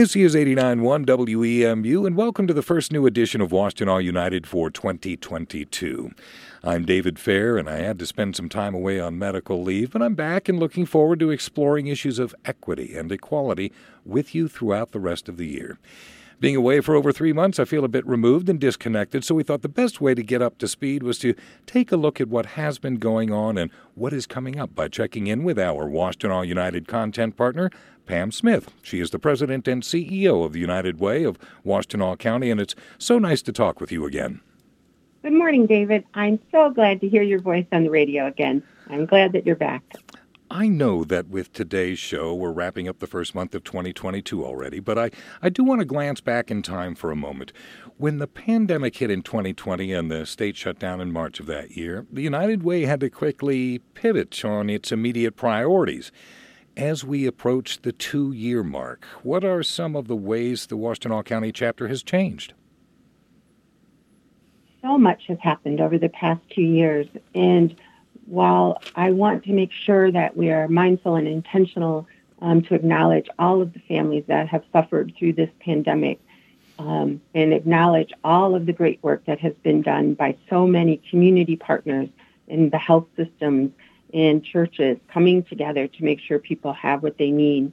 This is 89.1 WEMU, and welcome to the first new edition of Washtenaw United for 2022. I'm David Fair, and I had to spend some time away on medical leave, but I'm back and looking forward to exploring issues of equity and equality with you throughout the rest of the year. Being away for over three months, I feel a bit removed and disconnected, so we thought the best way to get up to speed was to take a look at what has been going on and what is coming up by checking in with our Washtenaw United content partner, Pam Smith. She is the president and CEO of the United Way of Washtenaw County, and it's so nice to talk with you again. Good morning, David. I'm so glad to hear your voice on the radio again. I'm glad that you're back. I know that with today's show, we're wrapping up the first month of 2022 already, but I, I do want to glance back in time for a moment. When the pandemic hit in 2020 and the state shut down in March of that year, the United Way had to quickly pivot on its immediate priorities. As we approach the two year mark, what are some of the ways the Washtenaw County chapter has changed? So much has happened over the past two years, and while I want to make sure that we are mindful and intentional um, to acknowledge all of the families that have suffered through this pandemic um, and acknowledge all of the great work that has been done by so many community partners in the health systems and churches coming together to make sure people have what they need.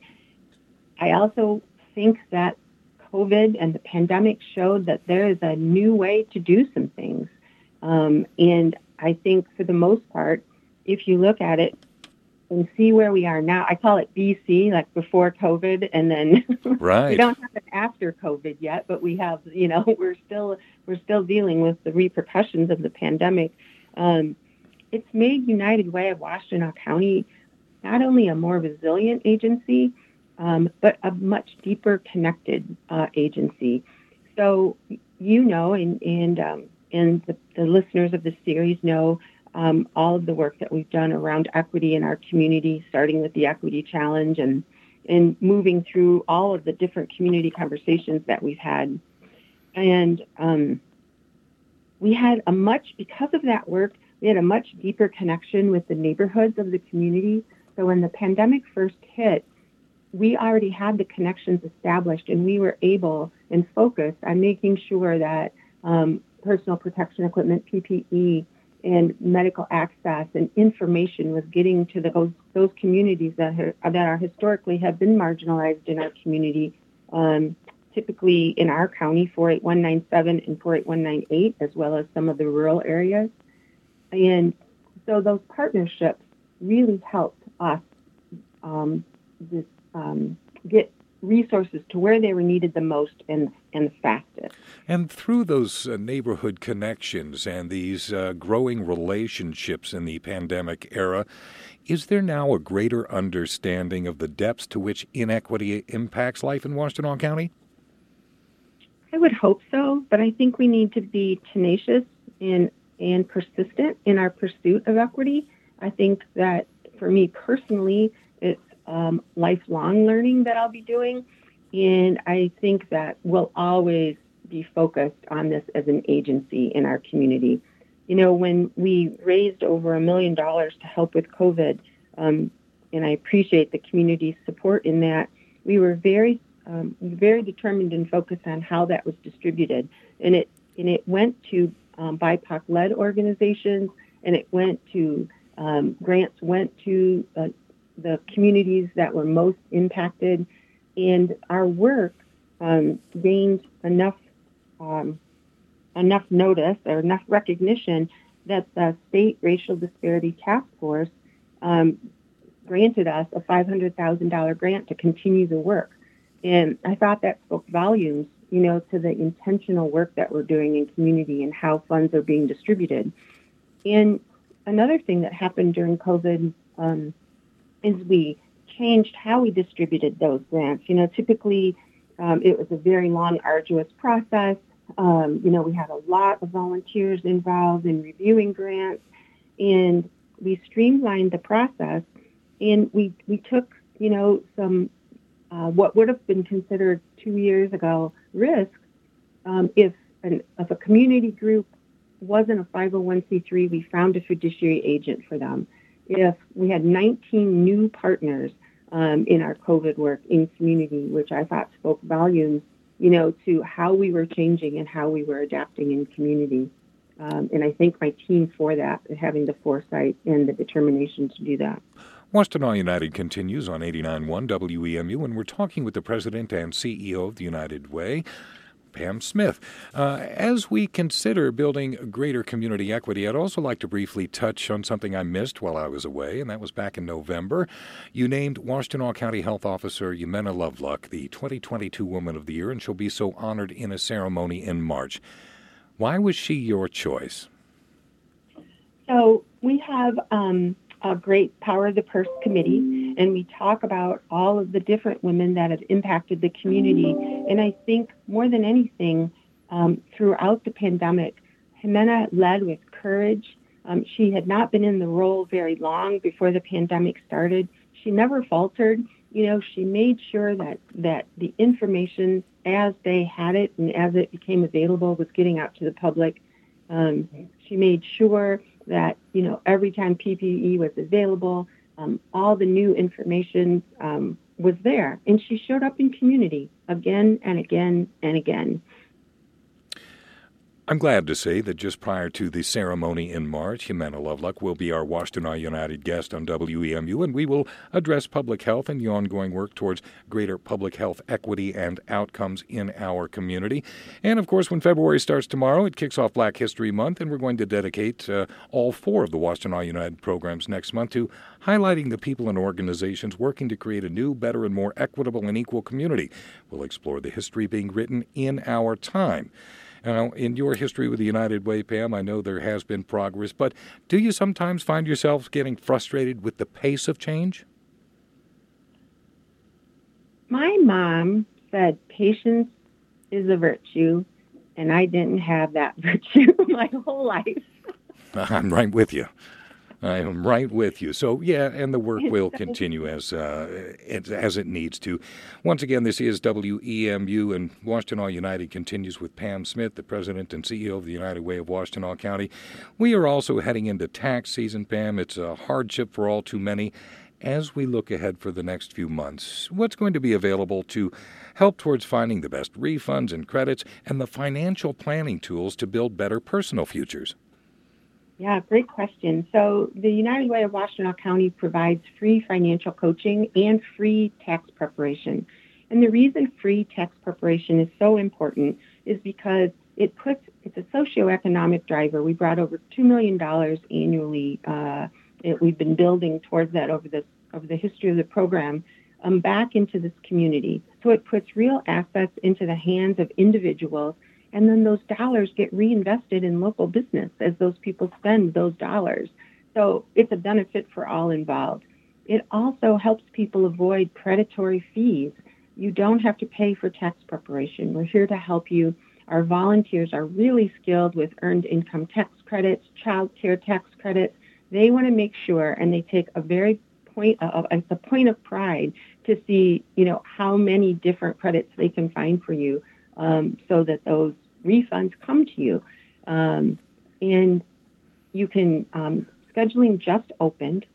I also think that COVID and the pandemic showed that there is a new way to do some things. Um, and I think for the most part, if you look at it and see where we are now, I call it BC, like before COVID, and then right. we don't have an after COVID yet, but we have, you know, we're still we're still dealing with the repercussions of the pandemic. Um, it's made United Way of Washtenaw County not only a more resilient agency, um, but a much deeper connected uh, agency. So you know, and and um, and the, the listeners of this series know um, all of the work that we've done around equity in our community, starting with the Equity Challenge and and moving through all of the different community conversations that we've had. And um, we had a much, because of that work, we had a much deeper connection with the neighborhoods of the community. So when the pandemic first hit, we already had the connections established and we were able and focused on making sure that um, personal protection equipment, PPE, and medical access and information was getting to those those communities that are, that are historically have been marginalized in our community. Um, typically in our county, 48197 and 48198, as well as some of the rural areas. And so those partnerships really helped us um, this, um, get resources to where they were needed the most and, and fastest. And through those uh, neighborhood connections and these uh, growing relationships in the pandemic era, is there now a greater understanding of the depths to which inequity impacts life in Washtenaw County? I would hope so, but I think we need to be tenacious and, and persistent in our pursuit of equity. I think that for me personally, um, lifelong learning that I'll be doing. And I think that we'll always be focused on this as an agency in our community. You know, when we raised over a million dollars to help with COVID, um, and I appreciate the community's support in that, we were very, um, very determined and focused on how that was distributed. And it and it went to um, BIPOC-led organizations, and it went to um, grants went to uh, the communities that were most impacted, and our work um, gained enough um, enough notice or enough recognition that the state racial disparity task force um, granted us a $500,000 grant to continue the work. And I thought that spoke volumes, you know, to the intentional work that we're doing in community and how funds are being distributed. And another thing that happened during COVID um, is we changed how we distributed those grants. You know, typically um, it was a very long, arduous process. Um, you know, we had a lot of volunteers involved in reviewing grants, and we streamlined the process. And we we took, you know, some uh, what would have been considered two years ago risks um, if an, if a community group wasn't a 501c3, we found a fiduciary agent for them if we had 19 new partners um, in our COVID work in community, which I thought spoke volumes, you know, to how we were changing and how we were adapting in community. Um, and I thank my team for that, having the foresight and the determination to do that. Washtenaw United continues on 89.1 WEMU, and we're talking with the president and CEO of the United Way, Pam Smith. Uh, as we consider building greater community equity, I'd also like to briefly touch on something I missed while I was away, and that was back in November. You named Washtenaw County Health Officer Jimena Loveluck the 2022 Woman of the Year, and she'll be so honored in a ceremony in March. Why was she your choice? So we have um, a great Power of the Purse committee, and we talk about all of the different women that have impacted the community. And I think more than anything, um, throughout the pandemic, Jimena led with courage. Um, she had not been in the role very long before the pandemic started. She never faltered. You know, she made sure that that the information as they had it and as it became available was getting out to the public. Um, she made sure that you know every time PPE was available, um, all the new information um, was there, and she showed up in community again and again and again. I'm glad to say that just prior to the ceremony in March, Jimena Loveluck will be our Washtenaw United guest on WEMU, and we will address public health and the ongoing work towards greater public health equity and outcomes in our community. And of course, when February starts tomorrow, it kicks off Black History Month, and we're going to dedicate uh, all four of the Washtenaw United programs next month to highlighting the people and organizations working to create a new, better, and more equitable and equal community. We'll explore the history being written in our time. Now, in your history with the United Way, Pam, I know there has been progress, but do you sometimes find yourselves getting frustrated with the pace of change? My mom said patience is a virtue, and I didn't have that virtue my whole life. I'm right with you. I am right with you. So yeah, and the work will continue as uh, as it needs to. Once again, this is WEMU, and Washtenaw United continues with Pam Smith, the president and CEO of the United Way of Washtenaw County. We are also heading into tax season, Pam. It's a hardship for all too many. As we look ahead for the next few months, what's going to be available to help towards finding the best refunds and credits and the financial planning tools to build better personal futures? Yeah, great question. So, the United Way of Washtenaw County provides free financial coaching and free tax preparation. And the reason free tax preparation is so important is because it puts it's a socioeconomic driver. We brought over two million dollars annually. Uh, it, we've been building towards that over the over the history of the program um, back into this community. So it puts real assets into the hands of individuals and then those dollars get reinvested in local business as those people spend those dollars. So it's a benefit for all involved. It also helps people avoid predatory fees. You don't have to pay for tax preparation. We're here to help you. Our volunteers are really skilled with earned income tax credits, child care tax credits. They want to make sure, and they take a very point of it's a point of pride to see, you know, how many different credits they can find for you um, so that those refunds come to you. Um, and you can, um, scheduling just opened.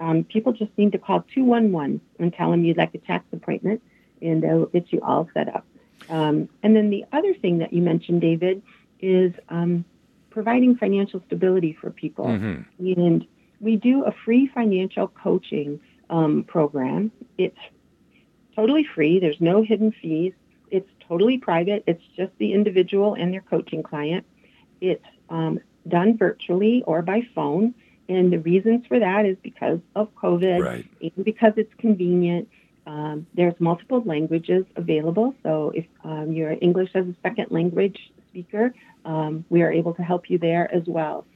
Um, people just need to call 211 and tell them you'd like a tax appointment, and they'll get you all set up. Um, and then the other thing that you mentioned, David, is um, providing financial stability for people. Mm-hmm. And we do a free financial coaching um, program. It's totally free. There's no hidden fees it's totally private. It's just the individual and their coaching client. It's um, done virtually or by phone. And the reasons for that is because of COVID right. and because it's convenient. Um, there's multiple languages available. So if um, you're English as a second language speaker, um, we are able to help you there as well.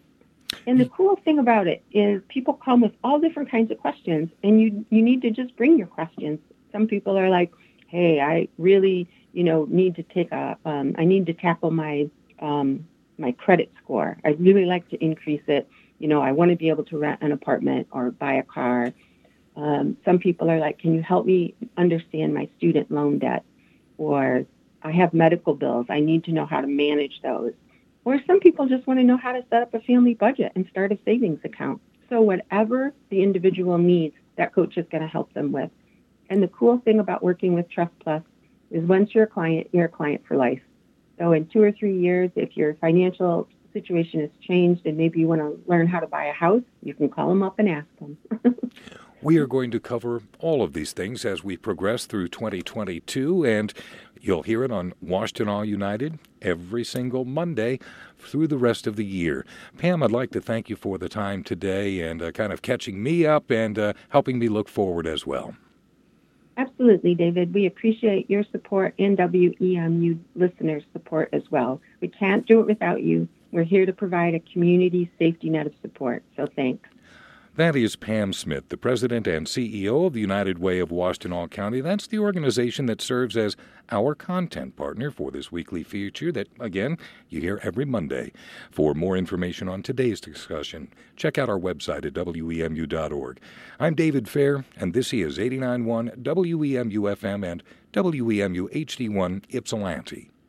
And the cool thing about it is people come with all different kinds of questions, and you you need to just bring your questions. Some people are like, "Hey, I really you know, need to take a, um, I need to tackle my, um, my credit score. I'd really like to increase it. You know, I want to be able to rent an apartment or buy a car. Um, some people are like, can you help me understand my student loan debt? Or I have medical bills. I need to know how to manage those. Or some people just want to know how to set up a family budget and start a savings account. So, whatever the individual needs, that coach is going to help them with. And the cool thing about working with Trust Plus is once you're a client, you're a client for life. So in two or three years, if your financial situation has changed and maybe you want to learn how to buy a house, you can call them up and ask them. we are going to cover all of these things as we progress through 2022, and you'll hear it on Washtenaw United every single Monday through the rest of the year. Pam, I'd like to thank you for the time today and uh, kind of catching me up and uh, helping me look forward as well. Absolutely, David. We appreciate your support and WEMU listeners' support as well. We can't do it without you. We're here to provide a community safety net of support, so thanks. That is Pam Smith, the president and CEO of the United Way of Washtenaw County. That's the organization that serves as our content partner for this weekly feature that, again, you hear every Monday. For more information on today's discussion, check out our website at WEMU.org. I'm David Fair, and this is 89.1 WEMU FM and WEMU HD1 Ypsilanti.